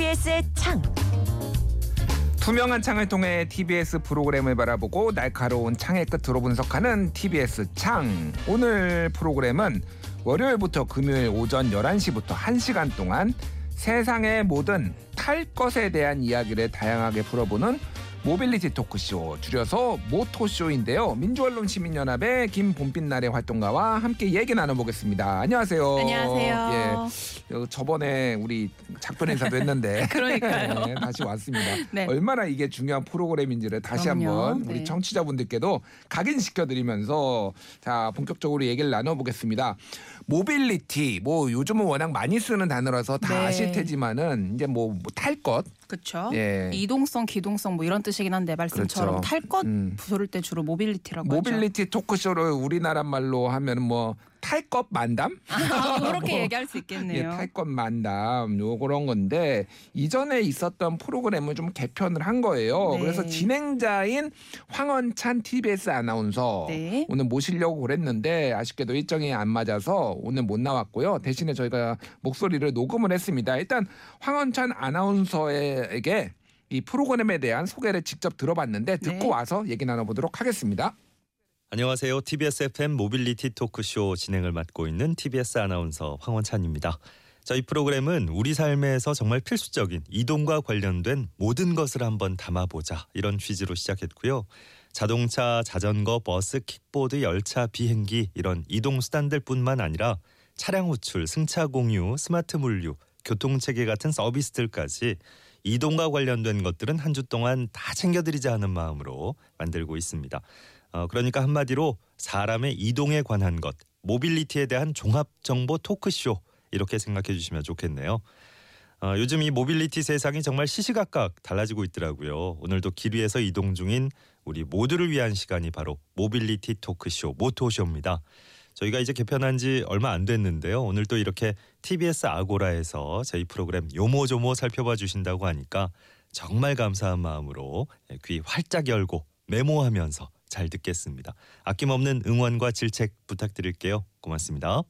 TBS의 창. 투명한 창을 통해 TBS 프로그램을 바라보고 날카로운 창의 끝으로 분석하는 TBS 창. 오늘 프로그램은 월요일부터 금요일 오전 11시부터 1시간 동안 세상의 모든 탈 것에 대한 이야기를 다양하게 풀어보는 모빌리티 토크쇼 줄여서 모토쇼인데요. 민주언론 시민연합의 김봄빛나래 활동가와 함께 얘기 나눠보겠습니다. 안녕하세요. 안녕하세요. 예, 어, 저번에 우리 작별 인사도 했는데 그러니까요. 네, 다시 왔습니다. 네. 얼마나 이게 중요한 프로그램인지를 다시 그럼요. 한번 우리 네. 청취자분들께도 각인시켜드리면서 자 본격적으로 얘기를 나눠보겠습니다. 모빌리티 뭐 요즘은 워낙 많이 쓰는 단어라서 다 네. 아실 테지만은 이제 뭐 탈 것, 그렇죠. 예. 이동성, 기동성 뭐 이런 뜻이긴 한데 말씀처럼 그렇죠. 탈것 음. 부를 때 주로 모빌리티라고 하죠. 모빌리티 토크쇼를 우리나라 말로 하면 뭐 탈것 만담? 아, 그렇게 뭐, 얘기할 수 예, 있겠네요. 탈것 만담 요 그런 건데 이전에 있었던 프로그램을 좀 개편을 한 거예요. 네. 그래서 진행자인 황원찬 TBS 아나운서 네. 오늘 모시려고 그랬는데 아쉽게도 일정이 안 맞아서 오늘 못 나왔고요. 대신에 저희가 목소리를 녹음을 했습니다. 일단 황원찬 아나운서에게 이 프로그램에 대한 소개를 직접 들어봤는데 듣고 네. 와서 얘기 나눠보도록 하겠습니다. 안녕하세요. TBS FM 모빌리티 토크쇼 진행을 맡고 있는 TBS 아나운서 황원찬입니다. 저희 프로그램은 우리 삶에서 정말 필수적인 이동과 관련된 모든 것을 한번 담아보자 이런 취지로 시작했고요. 자동차, 자전거, 버스, 킥보드, 열차, 비행기 이런 이동 수단들뿐만 아니라 차량 호출, 승차 공유, 스마트 물류, 교통 체계 같은 서비스들까지 이동과 관련된 것들은 한 주 동안 다 챙겨드리자 하는 마음으로 만들고 있습니다. 어, 그러니까 한마디로 사람의 이동에 관한 것, 모빌리티에 대한 종합 정보 토크쇼 이렇게 생각해 주시면 좋겠네요. 어, 요즘 이 모빌리티 세상이 정말 시시각각 달라지고 있더라고요. 오늘도 길 위에서 이동 중인 우리 모두를 위한 시간이 바로 모빌리티 토크쇼 모토쇼입니다. 저희가 이제 개편한 지 얼마 안 됐는데요. 오늘 또 이렇게 TBS 아고라에서 저희 프로그램 요모조모 살펴봐 주신다고 하니까 정말 감사한 마음으로 귀 활짝 열고 메모하면서 잘 듣겠습니다. 아낌없는 응원과 질책 부탁드릴게요. 고맙습니다.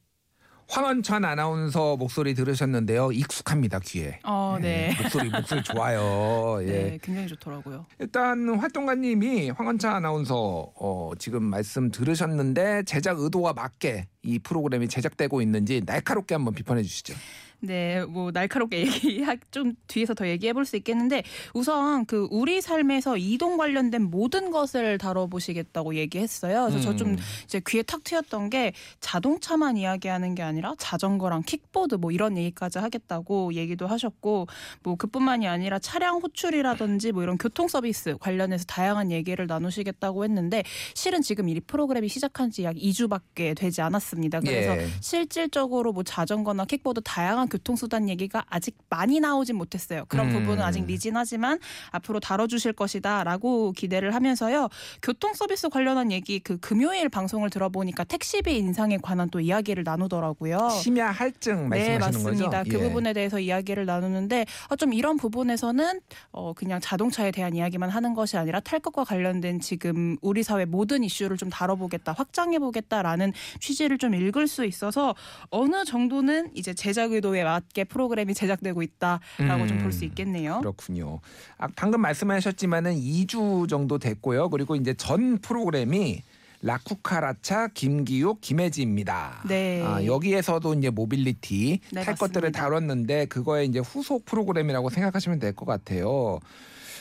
황원찬 아나운서 목소리 들으셨는데요. 익숙합니다 귀에. 어, 네. 예, 목소리 목소리 좋아요. 예. 네, 굉장히 좋더라고요. 일단 활동가님이 황원찬 아나운서 어, 지금 말씀 들으셨는데 제작 의도와 맞게 이 프로그램이 제작되고 있는지 날카롭게 한번 비판해 주시죠. 네, 뭐 날카롭게 얘기 좀 뒤에서 더 얘기해 볼 수 있겠는데 우선 그 우리 삶에서 이동 관련된 모든 것을 다뤄보시겠다고 얘기했어요. 그래서 저 음. 좀 이제 귀에 탁 트였던 게 자동차만 이야기하는 게 아니라 자전거랑 킥보드 뭐 이런 얘기까지 하겠다고 얘기도 하셨고 뭐 그뿐만이 아니라 차량 호출이라든지 뭐 이런 교통 서비스 관련해서 다양한 얘기를 나누시겠다고 했는데 실은 지금 이 프로그램이 시작한 지 약 2주밖에 되지 않았습니다. 그래서 예. 실질적으로 뭐 자전거나 킥보드 다양한 교통수단 얘기가 아직 많이 나오진 못했어요. 그런 음. 부분은 아직 미진하지만 앞으로 다뤄주실 것이다라고 기대를 하면서요. 교통 서비스 관련한 얘기 그 금요일 방송을 들어보니까 택시비 인상에 관한 또 이야기를 나누더라고요. 심야 할증 네 말씀하시는 맞습니다. 거죠? 그 예. 부분에 대해서 이야기를 나누는데 어, 좀 이런 부분에서는 어, 그냥 자동차에 대한 이야기만 하는 것이 아니라 탈 것과 관련된 지금 우리 사회 모든 이슈를 좀 다뤄보겠다, 확장해보겠다라는 취지를 좀 읽을 수 있어서 어느 정도는 이제 제작 의도에 맞게 프로그램이 제작되고 있다라고 좀볼수 음, 있겠네요. 그렇군요. 아, 방금 말씀하셨지만은 2주 정도 됐고요. 그리고 이제 전 프로그램이 라쿠카라차 김기욱 김혜지입니다. 네. 아, 여기에서도 이제 모빌리티 네, 탈 것들을 맞습니다. 다뤘는데 그거의 이제 후속 프로그램이라고 생각하시면 될 것 같아요.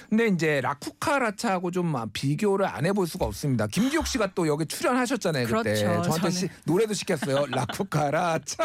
근데 이제 라쿠카라차하고 좀 아, 비교를 안 해볼 수가 없습니다. 김기욱 씨가 또 여기 출연하셨잖아요 그때. 그렇죠. 저한테. 시- 노래도 시켰어요. 라쿠카라차.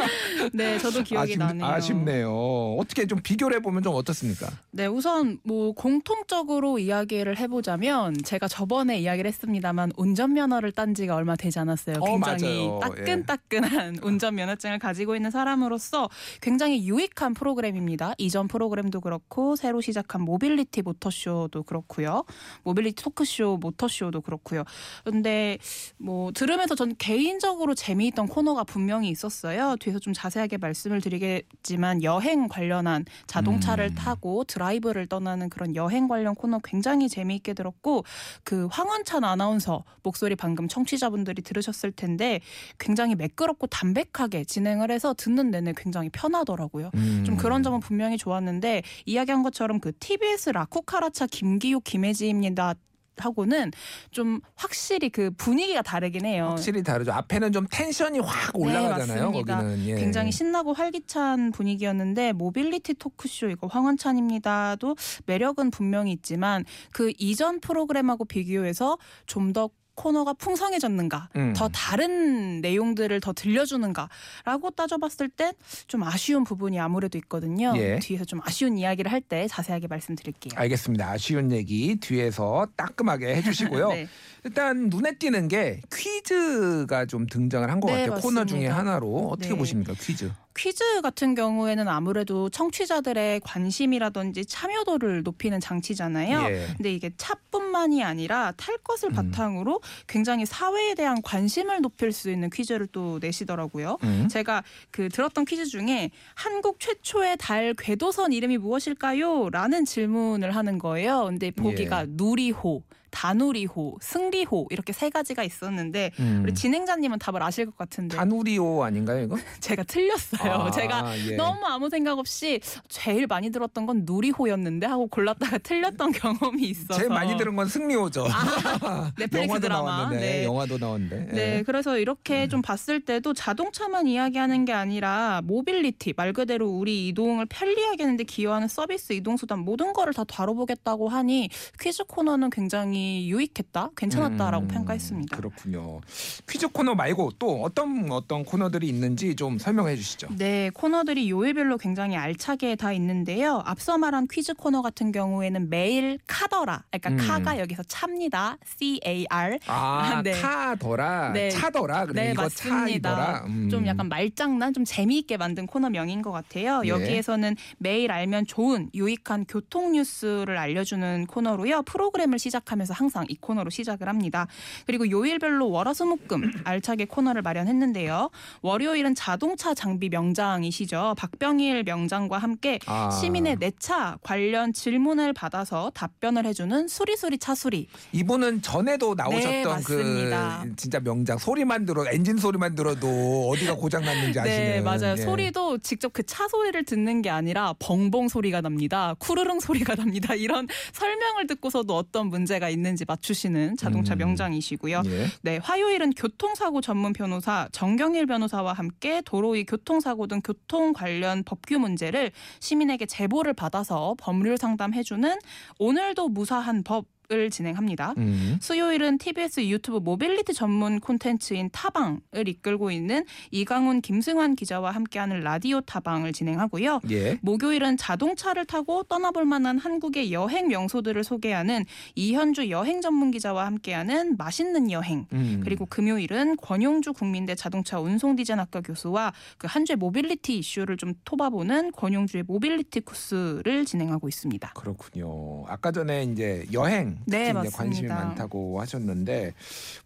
네, 저도 기억이 아쉽, 나네요. 아쉽네요. 어떻게 좀 비교를 해보면 좀 어떻습니까? 네, 우선 뭐 공통적으로 이야기를 해보자면 제가 저번에 이야기를 했습니다만 운전면허를 딴 지가 얼마 되지 않았어요. 어, 굉장히 맞아요. 따끈따끈한 운전면허증을 가지고 있는 사람으로서 굉장히 유익한 프로그램입니다. 이전 프로그램도 그렇고 새로 시작한 모빌리티 모터쇼 토크쇼도 그렇고요. 모빌리티 토크쇼, 모터쇼도 그렇고요. 근데 뭐 들으면서 전 개인적으로 재미있던 코너가 분명히 있었어요. 뒤에서 좀 자세하게 말씀을 드리겠지만 여행 관련한 자동차를 음. 타고 드라이브를 떠나는 그런 여행 관련 코너 굉장히 재미있게 들었고 그 황원찬 아나운서 목소리 방금 청취자분들이 들으셨을 텐데 굉장히 매끄럽고 담백하게 진행을 해서 듣는 내내 굉장히 편하더라고요. 음. 좀 그런 점은 분명히 좋았는데 이야기한 것처럼 그 TBS 라쿠카라차 김기욱 김혜지입니다. 하고는 좀 확실히 그 분위기가 다르긴 해요. 확실히 다르죠. 앞에는 좀 텐션이 확 올라가잖아요. 네. 거기는 예. 굉장히 신나고 활기찬 분위기였는데 모빌리티 토크쇼 이거 황원찬입니다도 매력은 분명히 있지만 그 이전 프로그램하고 비교해서 좀더 코너가 풍성해졌는가 음. 더 다른 내용들을 더 들려주는가라고 따져봤을 땐좀 아쉬운 부분이 아무래도 있거든요. 예. 뒤에서 좀 아쉬운 이야기를 할 때 자세하게 말씀드릴게요. 알겠습니다. 아쉬운 얘기 뒤에서 따끔하게 해주시고요. 네. 일단 눈에 띄는 게 퀴즈가 좀 등장을 한것 네, 같아요. 코너 중에 맞습니다. 하나로 어떻게 네. 보십니까 퀴즈? 퀴즈 같은 경우에는 아무래도 청취자들의 관심이라든지 참여도를 높이는 장치잖아요. 예. 근데 이게 차뿐만이 아니라 탈 것을 음. 바탕으로 굉장히 사회에 대한 관심을 높일 수 있는 퀴즈를 또 내시더라고요. 음. 제가 그 들었던 퀴즈 중에 한국 최초의 달 궤도선 이름이 무엇일까요? 라는 질문을 하는 거예요. 근데 보기가 예. 누리호, 다누리호, 승리호 이렇게 세 가지가 있었는데 음. 우리 진행자님은 답을 아실 것 같은데 다누리오 아닌가요 이거? 제가 틀렸어요. 아, 제가 예. 너무 아무 생각 없이 제일 많이 들었던 건 누리호였는데 하고 골랐다가 틀렸던 경험이 있어서 제일 많이 들은 건 승리호죠. 넷플릭스 영화도 드라마. 나왔는데 네. 영화도 나왔는데. 네, 예. 그래서 이렇게 좀 봤을 때도 자동차만 이야기하는 게 아니라 모빌리티 말 그대로 우리 이동을 편리하게 하는데 기여하는 서비스 이동 수단 모든 거를 다 다뤄보겠다고 하니 퀴즈 코너는 굉장히 유익했다, 괜찮았다라고 음, 평가했습니다. 그렇군요. 퀴즈 코너 말고 또 어떤 어떤 코너들이 있는지 좀 설명해 주시죠. 네, 코너들이 요일별로 굉장히 알차게 다 있는데요. 앞서 말한 퀴즈 코너 같은 경우에는 매일 카더라, 그러니까 음. 카가 여기서 차입니다. C A R. 아, 네. 카더라, 네. 차더라. 그래 네, 이거 맞습니다. 음. 좀 약간 말장난, 좀 재미있게 만든 코너명인 것 같아요. 예. 여기에서는 매일 알면 좋은 유익한 교통 뉴스를 알려주는 코너로요. 프로그램을 시작하면서 항상 이 코너로 시작을 합니다. 그리고 요일별로 월화수목금 알차게 코너를 마련했는데요. 월요일은 자동차 장비 명장이시죠. 박병일 명장과 함께 아. 시민의 내 차 관련 질문을 받아서 답변을 해주는 수리수리 차수리. 이분은 전에도 나오셨던 네. 그 진짜 명장 소리만 들어 엔진 소리만 들어도 어디가 고장 났는지 아시는. 네, 맞아요. 예. 소리도 직접 그 차 소리를 듣는 게 아니라 벙벙 소리가 납니다. 쿠르릉 소리가 납니다. 이런 설명을 듣고서도 어떤 문제가 있는 지 맞추시는 자동차 음. 명장이시고요. 예. 네, 화요일은 교통사고 전문 변호사 정경일 변호사와 함께 도로 위 교통사고 등 교통 관련 법규 문제를 시민에게 제보를 받아서 법률 상담해주는 오늘도 무사한 법 을 진행합니다. 음. 수요일은 TBS 유튜브 모빌리티 전문 콘텐츠인 타방을 이끌고 있는 이강훈, 김승환 기자와 함께하는 라디오 타방을 진행하고요. 예. 목요일은 자동차를 타고 떠나볼 만한 한국의 여행 명소들을 소개하는 이현주 여행 전문 기자와 함께하는 맛있는 여행. 음. 그리고 금요일은 권용주 국민대 자동차 운송 디자인학과 교수와 그 한 주의 모빌리티 이슈를 좀 톺아보는 권용주의 모빌리티 코스를 진행하고 있습니다. 그렇군요. 아까 전에 이제 여행 특히 네, 이제 맞습니다. 관심이 많다고 하셨는데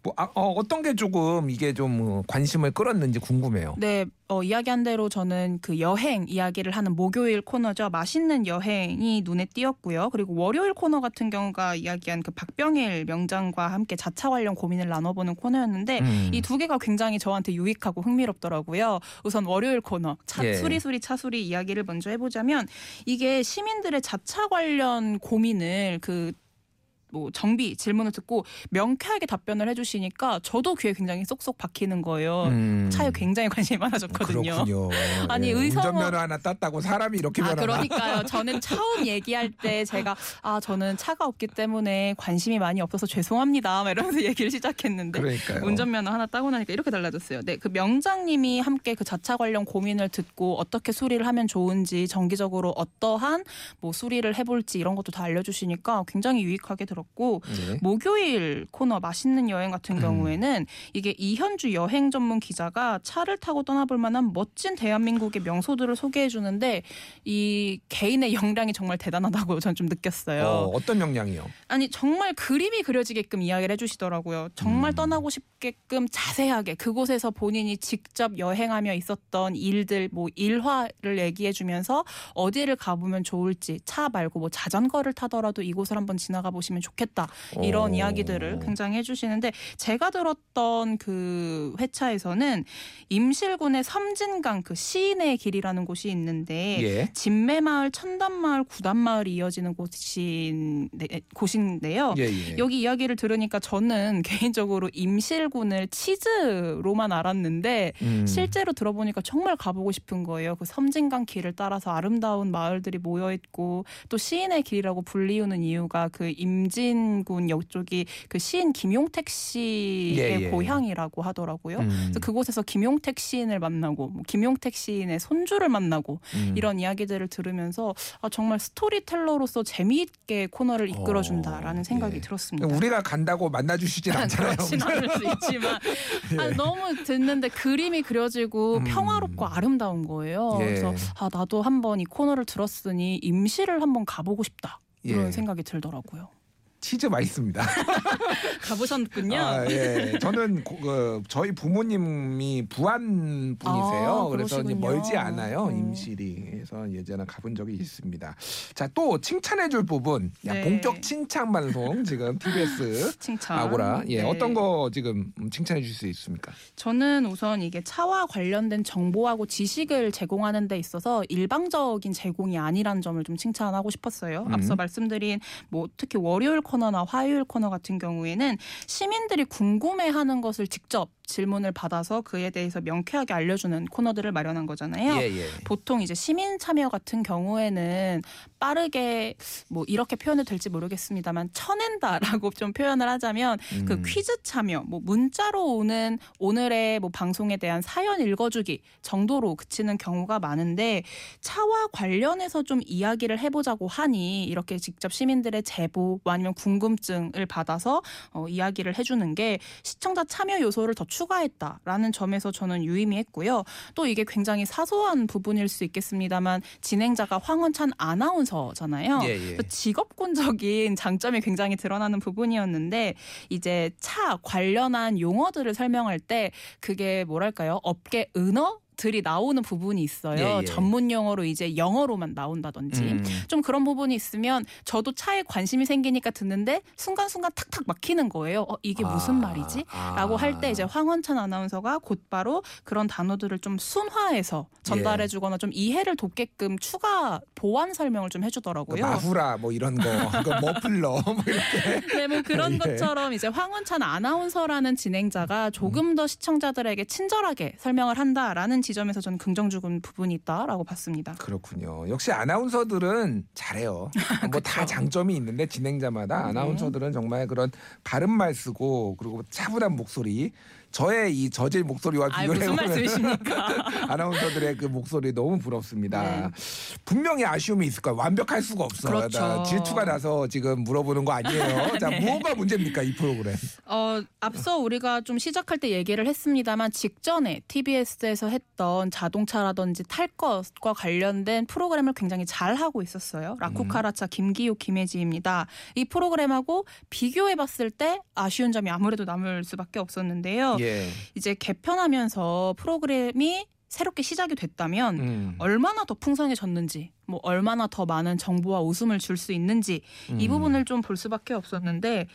뭐 아, 어떤 게 조금 이게 좀 어, 관심을 끌었는지 궁금해요. 네, 어, 이야기한 대로 저는 그 여행 이야기를 하는 목요일 코너죠. 맛있는 여행이 눈에 띄었고요. 그리고 월요일 코너 같은 경우가 이야기한 그 박병일 명장과 함께 자차 관련 고민을 나눠보는 코너였는데 음. 이두 개가 굉장히 저한테 유익하고 흥미롭더라고요. 우선 월요일 코너 차, 예. 수리수리 차수리 이야기를 먼저 해보자면 이게 시민들의 자차 관련 고민을 그 뭐 정비 질문을 듣고 명쾌하게 답변을 해주시니까 저도 귀에 굉장히 쏙쏙 박히는 거예요. 음. 차에 굉장히 관심이 많아졌거든요. 그렇군요. 아니, 예. 의성어- 운전면허 하나 땄다고 사람이 이렇게 아 변하나? 그러니까요. 저는 처음 얘기할 때 제가 아 저는 차가 없기 때문에 관심이 많이 없어서 죄송합니다. 막 이러면서 얘기를 시작했는데 그러니까요. 운전면허 하나 따고 나니까 이렇게 달라졌어요. 네, 그 명장님이 함께 그 자차 관련 고민을 듣고 어떻게 수리를 하면 좋은지 정기적으로 어떠한 뭐 수리를 해볼지 이런 것도 다 알려주시니까 굉장히 유익하게 들었. 들었고 네. 목요일 코너 맛있는 여행 같은 음. 경우에는 이게 이현주 여행 전문 기자가 차를 타고 떠나볼 만한 멋진 대한민국의 명소들을 소개해 주는데 이 개인의 역량이 정말 대단하다고 저는 좀 느꼈어요. 어, 어떤 명량이요? 아니 정말 그림이 그려지게끔 이야기를 해주시더라고요. 정말 음. 떠나고 싶게끔 자세하게 그곳에서 본인이 직접 여행하며 있었던 일들, 뭐 일화를 얘기해주면서 어디를 가보면 좋을지 차 말고 뭐 자전거를 타더라도 이곳을 한번 지나가 보시면 좋 겠다 이런 어. 이야기들을 굉장히 해주시는데 제가 들었던 그 회차에서는 임실군의 섬진강 그 시인의 길이라는 곳이 있는데 예. 진매마을, 천단마을, 구단마을이 이어지는 곳인, 곳인데요. 예, 예. 여기 이야기를 들으니까 저는 개인적으로 임실군을 치즈로만 알았는데 음. 실제로 들어보니까 정말 가보고 싶은 거예요. 그 섬진강 길을 따라서 아름다운 마을들이 모여 있고 또 시인의 길이라고 불리우는 이유가 그 임진 군 이쪽이 그 시인 김용택 씨의 예, 예. 고향이라고 하더라고요. 음. 그래서 그곳에서 김용택 시인을 만나고 뭐 김용택 시인의 손주를 만나고 음. 이런 이야기들을 들으면서 아, 정말 스토리텔러로서 재미있게 코너를 이끌어준다라는 어, 생각이 예. 들었습니다. 우리가 간다고 만나주시진 않잖아요. 그렇진 않을 수 있지만 예. 아, 너무 듣는데 그림이 그려지고 음. 평화롭고 아름다운 거예요. 예. 그래서 아 나도 한번 이 코너를 들었으니 임시를 한번 가보고 싶다. 이런 예. 생각이 들더라고요. 치즈 맛있습니다. 가보셨군요. 아, 예. 저는 고- 그 저희 부모님이 부안 분이세요. 아, 그래서. 멀지 않아요. 음. 임실이. 그래서 예전에 가본 적이 있습니다. 자, 또 칭찬해줄 부분. 야, 네. 본격 칭찬 방송 지금 TBS 칭찬. 아고라. 예, 네. 어떤 거 지금 음, 칭찬해 줄 수 있습니까? 저는 우선 이게 차와 관련된 정보하고 지식을 제공하는 데 있어서 일방적인 제공이 아니라는 점을 좀 칭찬하고 싶었어요. 음. 앞서 말씀드린 뭐 특히 월요일 코너나 화요일 코너 같은 경우에는 시민들이 궁금해하는 것을 직접 질문을 받아서 그에 대해서 명쾌하게 알려주는 코너들을 마련한 거잖아요. 예, 예. 보통 이제 시민 참여 같은 경우에는 빠르게 뭐 이렇게 표현을 될지 모르겠습니다만 쳐낸다라고 좀 표현을 하자면 그 음. 퀴즈 참여, 뭐 문자로 오는 오늘의 뭐 방송에 대한 사연 읽어주기 정도로 그치는 경우가 많은데 차와 관련해서 좀 이야기를 해보자고 하니 이렇게 직접 시민들의 제보 뭐 아니면 궁금증을 받아서 어, 이야기를 해주는 게 시청자 참여 요소를 더 추가했다라는 점에서 저는 유의미했고요. 또 이게 굉장히 사소한 부분일 수 있겠습니다만 진행자가 황원찬 아나운서잖아요. 예, 예. 직업군적인 장점이 굉장히 드러나는 부분이었는데 이제 차 관련한 용어들을 설명할 때 그게 뭐랄까요 업계 은어 들이 나오는 부분이 있어요. 예, 예. 전문 용어로 이제 영어로만 나온다든지 음. 좀 그런 부분이 있으면 저도 차에 관심이 생기니까 듣는데 순간순간 탁탁 막히는 거예요. 어, 이게 무슨 아, 말이지? 아. 라고 할 때 이제 황원찬 아나운서가 곧바로 그런 단어들을 좀 순화해서 전달해 주거나 좀 이해를 돕게끔 추가 보완 설명을 좀그 해주더라고요. 마후라 뭐 이런 거, 그 머플러 뭐 이렇게. 네, 뭐 그런 예. 것처럼 이제 황원찬 아나운서라는 진행자가 조금 더 시청자들에게 친절하게 설명을 한다라는 지점에서 저는 긍정적인 부분이 있다라고 봤습니다. 그렇군요. 역시 아나운서들은 잘해요. 뭐 다 장점이 있는데 진행자마다 네. 아나운서들은 정말 그런 바른 말 쓰고 그리고 차분한 목소리. 저의 이 저질 목소리와 아, 비교를 무슨 말씀이십니까? 아나운서들의 그 목소리 너무 부럽습니다. 네. 분명히 아쉬움이 있을 거예요. 완벽할 수가 없어요. 그렇죠. 나 질투가 나서 지금 물어보는 거 아니에요. 자, 네. 뭐가 문제입니까 이 프로그램? 어, 앞서 우리가 좀 시작할 때 얘기를 했습니다만 직전에 TBS에서 했던 자동차라든지 탈 것과 관련된 프로그램을 굉장히 잘 하고 있었어요. 라쿠카라차 김기호 김혜지입니다. 이 프로그램하고 비교해 봤을 때 아쉬운 점이 아무래도 남을 수밖에 없었는데요. 예. 이제 개편하면서 프로그램이 새롭게 시작이 됐다면 음. 얼마나 더 풍성해졌는지, 뭐 얼마나 더 많은 정보와 웃음을 줄 수 있는지 이 음. 부분을 좀 볼 수밖에 없었는데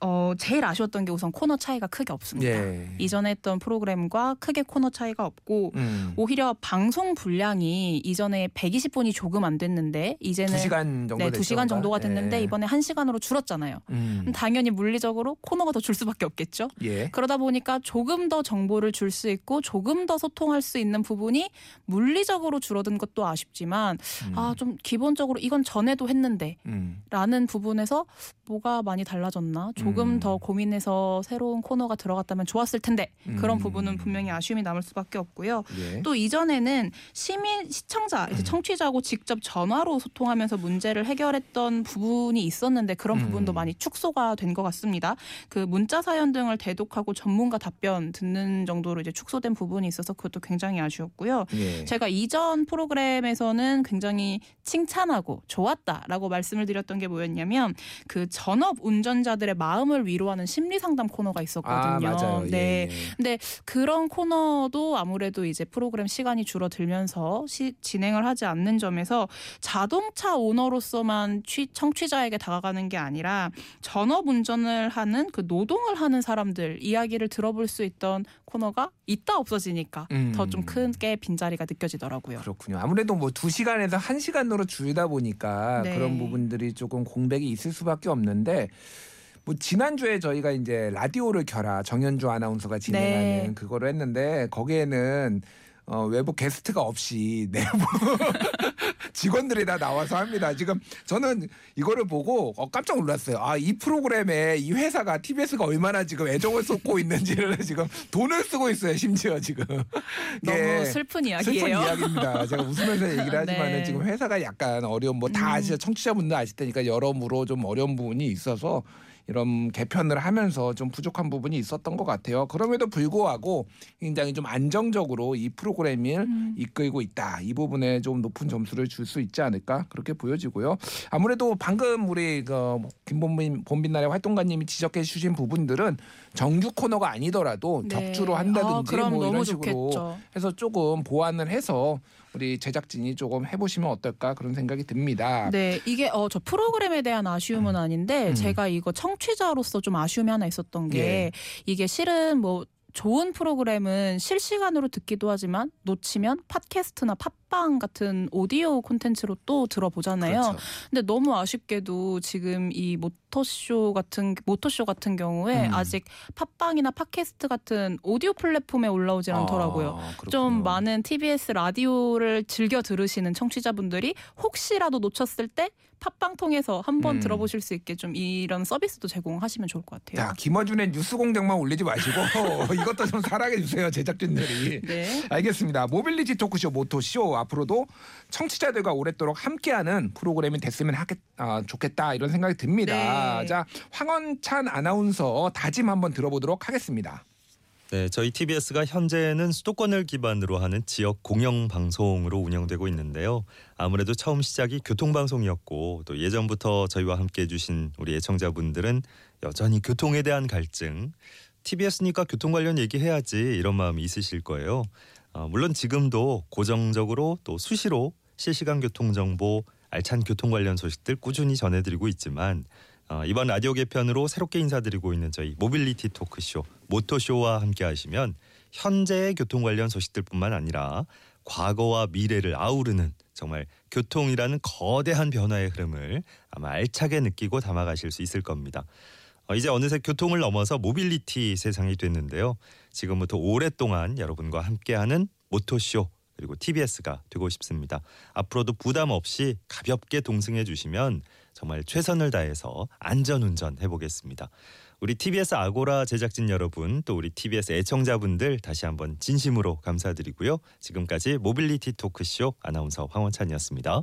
어 제일 아쉬웠던 게 우선 코너 차이가 크게 없습니다. 예. 이전에 했던 프로그램과 크게 코너 차이가 없고 음. 오히려 방송 분량이 이전에 120분이 조금 안 됐는데 이제는 두 시간 정도 네, 됐죠. 2시간 정도가 됐는데 예. 이번에 1시간으로 줄었잖아요. 음. 당연히 물리적으로 코너가 더 줄 수밖에 없겠죠. 예. 그러다 보니까 조금 더 정보를 줄 수 있고 조금 더 소통할 수 있는 부분이 물리적으로 줄어든 것도 아쉽지만 음. 아좀 기본적으로 이건 전에도 했는데 음. 라는 부분에서 뭐가 많이 달라졌나 조금 음. 더 고민해서 새로운 코너가 들어갔다면 좋았을 텐데 그런 음. 부분은 분명히 아쉬움이 남을 수밖에 없고요. 예. 또 이전에는 시민 시청자 이제 청취자하고 직접 전화로 소통하면서 문제를 해결했던 부분이 있었는데 그런 부분도 음. 많이 축소가 된 것 같습니다. 그 문자 사연 등을 대독하고 전문가 답변 듣는 정도로 이제 축소된 부분이 있어서 그것도 굉장히 아쉬웠고요. 예. 제가 이전 프로그램에서는 굉장히 칭찬하고 좋았다라고 말씀을 드렸던 게 뭐였냐면 그 전업 운전자들의 마음 을 위로하는 심리 상담 코너가 있었거든요. 아. 네. 예, 예. 근데 그런 코너도 아무래도 이제 프로그램 시간이 줄어들면서 시- 진행을 하지 않는 점에서 자동차 오너로서만 취, 청취자에게 다가가는 게 아니라 전업 운전을 하는 그 노동을 하는 사람들 이야기를 들어볼 수 있던 코너가 있다 없어지니까 음. 더좀 크게 빈자리가 느껴지더라고요. 그렇군요. 아무래도 뭐 두 시간에서 한 시간으로 줄이다 보니까 네. 그런 부분들이 조금 공백이 있을 수밖에 없는데 뭐 지난주에 저희가 이제 라디오를 켜라 정현주 아나운서가 진행하는 네. 그거를 했는데 거기에는 어, 외부 게스트가 없이 내부 직원들이 다 나와서 합니다. 지금 저는 이거를 보고 어, 깜짝 놀랐어요. 아, 이 프로그램에 이 회사가 TBS가 얼마나 지금 애정을 쏟고 있는지를 지금 돈을 쓰고 있어요. 심지어 지금. 너무 예. 슬픈 슬픈 이야기예요. 이야기입니다. 제가 웃으면서 얘기를 하지만 네. 지금 회사가 약간 어려운 뭐다 음. 아시죠 청취자분들 아실 테니까 여러모로 좀 어려운 부분이 있어서 이런 개편을 하면서 좀 부족한 부분이 있었던 것 같아요. 그럼에도 불구하고 굉장히 좀 안정적으로 이 프로그램을 음. 이끌고 있다. 이 부분에 좀 높은 점수를 줄 수 있지 않을까 그렇게 보여지고요. 아무래도 방금 우리 그 김본빈 본빛날의 활동가님이 지적해 주신 부분들은 정규 코너가 아니더라도 네. 격주로 아, 한다든지 그럼 뭐 이런 식으로 좋겠죠. 해서 조금 보완을 해서 우리 제작진이 조금 해보시면 어떨까 그런 생각이 듭니다. 네, 이게 어, 저 프로그램에 대한 아쉬움은 아닌데 음. 제가 이거 청취자로서 좀 아쉬움이 하나 있었던 게 예. 이게 실은 뭐 좋은 프로그램은 실시간으로 듣기도 하지만 놓치면 팟캐스트나 팟빵 같은 오디오 콘텐츠로 또 들어보잖아요. 그렇죠. 근데 너무 아쉽게도 지금 이 모터쇼 같은 모터쇼 같은 경우에 음. 아직 팟빵이나 팟캐스트 같은 오디오 플랫폼에 올라오질 않더라고요. 아. 좀 많은 TBS 라디오를 즐겨 들으시는 청취자분들이 혹시라도 놓쳤을 때 팟빵 통해서 한번 음. 들어보실 수 있게 좀 이런 서비스도 제공하시면 좋을 것 같아요. 자 김어준의 뉴스 공장만 올리지 마시고 이것도 좀 사랑해 주세요 제작진들이. 네. 알겠습니다. 모빌리티 토크쇼 모토쇼 앞으로도 청취자들과 오래도록 함께하는 프로그램이 됐으면 하겠, 아, 좋겠다 이런 생각이 듭니다. 네. 자 황원찬 아나운서 다짐 한번 들어보도록 하겠습니다. 네, 저희 TBS가 현재는 수도권을 기반으로 하는 지역 공영 방송으로 운영되고 있는데요. 아무래도 처음 시작이 교통 방송이었고 또 예전부터 저희와 함께 해 주신 우리 애청자분들은 여전히 교통에 대한 갈증, TBS니까 교통 관련 얘기해야지 이런 마음이 있으실 거예요. 어, 물론 지금도 고정적으로 또 수시로 실시간 교통 정보, 알찬 교통 관련 소식들 꾸준히 전해드리고 있지만 어, 이번 라디오 개편으로 새롭게 인사드리고 있는 저희 모빌리티 토크쇼 모토쇼와 함께 하시면 현재의 교통 관련 소식들뿐만 아니라 과거와 미래를 아우르는 정말 교통이라는 거대한 변화의 흐름을 아마 알차게 느끼고 담아가실 수 있을 겁니다. 어, 이제 어느새 교통을 넘어서 모빌리티 세상이 됐는데요. 지금부터 오랫동안 여러분과 함께하는 모토쇼 그리고 TBS가 되고 싶습니다. 앞으로도 부담 없이 가볍게 동승해 주시면 정말 최선을 다해서 안전운전 해보겠습니다. 우리 TBS 아고라 제작진 여러분 또 우리 TBS 애청자분들 다시 한번 진심으로 감사드리고요. 지금까지 모빌리티 토크쇼 아나운서 황원찬이었습니다.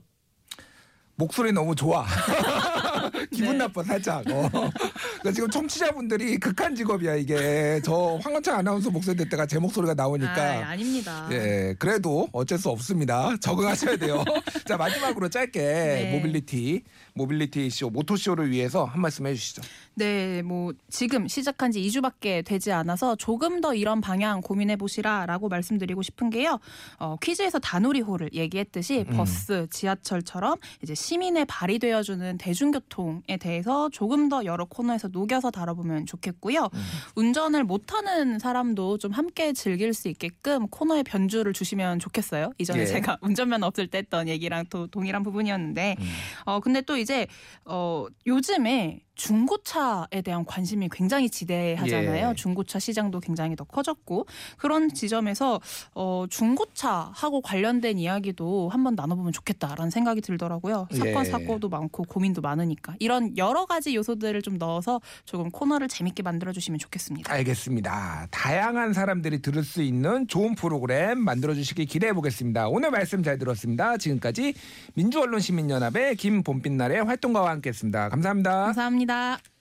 목소리 너무 좋아. 기분 네. 나빠 살짝. 어. 그러니까 지금 청취자분들이 극한 직업이야 이게. 저 황원찬 아나운서 목소리 듣다가 제 목소리가 나오니까. 아, 아닙니다. 예, 그래도 어쩔 수 없습니다. 적응하셔야 돼요. 자 마지막으로 짧게 네. 모빌리티 모빌리티 쇼 모토 쇼를 위해서 한 말씀 해주시죠. 네, 뭐 지금 시작한 지 2주밖에 되지 않아서 조금 더 이런 방향 고민해 보시라라고 말씀드리고 싶은 게요. 어, 퀴즈에서 다누리호를 얘기했듯이 음. 버스, 지하철처럼 이제 시민의 발이 되어주는 대중교통 에 대해서 조금 더 여러 코너에서 녹여서 다뤄보면 좋겠고요. 음. 운전을 못하는 사람도 좀 함께 즐길 수 있게끔 코너에 변주를 주시면 좋겠어요. 이전에 예. 제가 운전면허 없을 때 했던 얘기랑 또 동일한 부분이었는데 음. 어 근데 또 이제 어 요즘에 중고차에 대한 관심이 굉장히 지대하잖아요. 예. 중고차 시장도 굉장히 더 커졌고 그런 지점에서 어, 중고차하고 관련된 이야기도 한번 나눠보면 좋겠다라는 생각이 들더라고요. 사건 예. 사고도 많고 고민도 많으니까 이런 여러 가지 요소들을 좀 넣어서 조금 코너를 재밌게 만들어 주시면 좋겠습니다. 알겠습니다. 다양한 사람들이 들을 수 있는 좋은 프로그램 만들어 주시길 기대해 보겠습니다. 오늘 말씀 잘 들었습니다. 지금까지 민주언론시민연합의 김봄빛날의 활동가와 함께했습니다. 감사합니다. 감사합니다.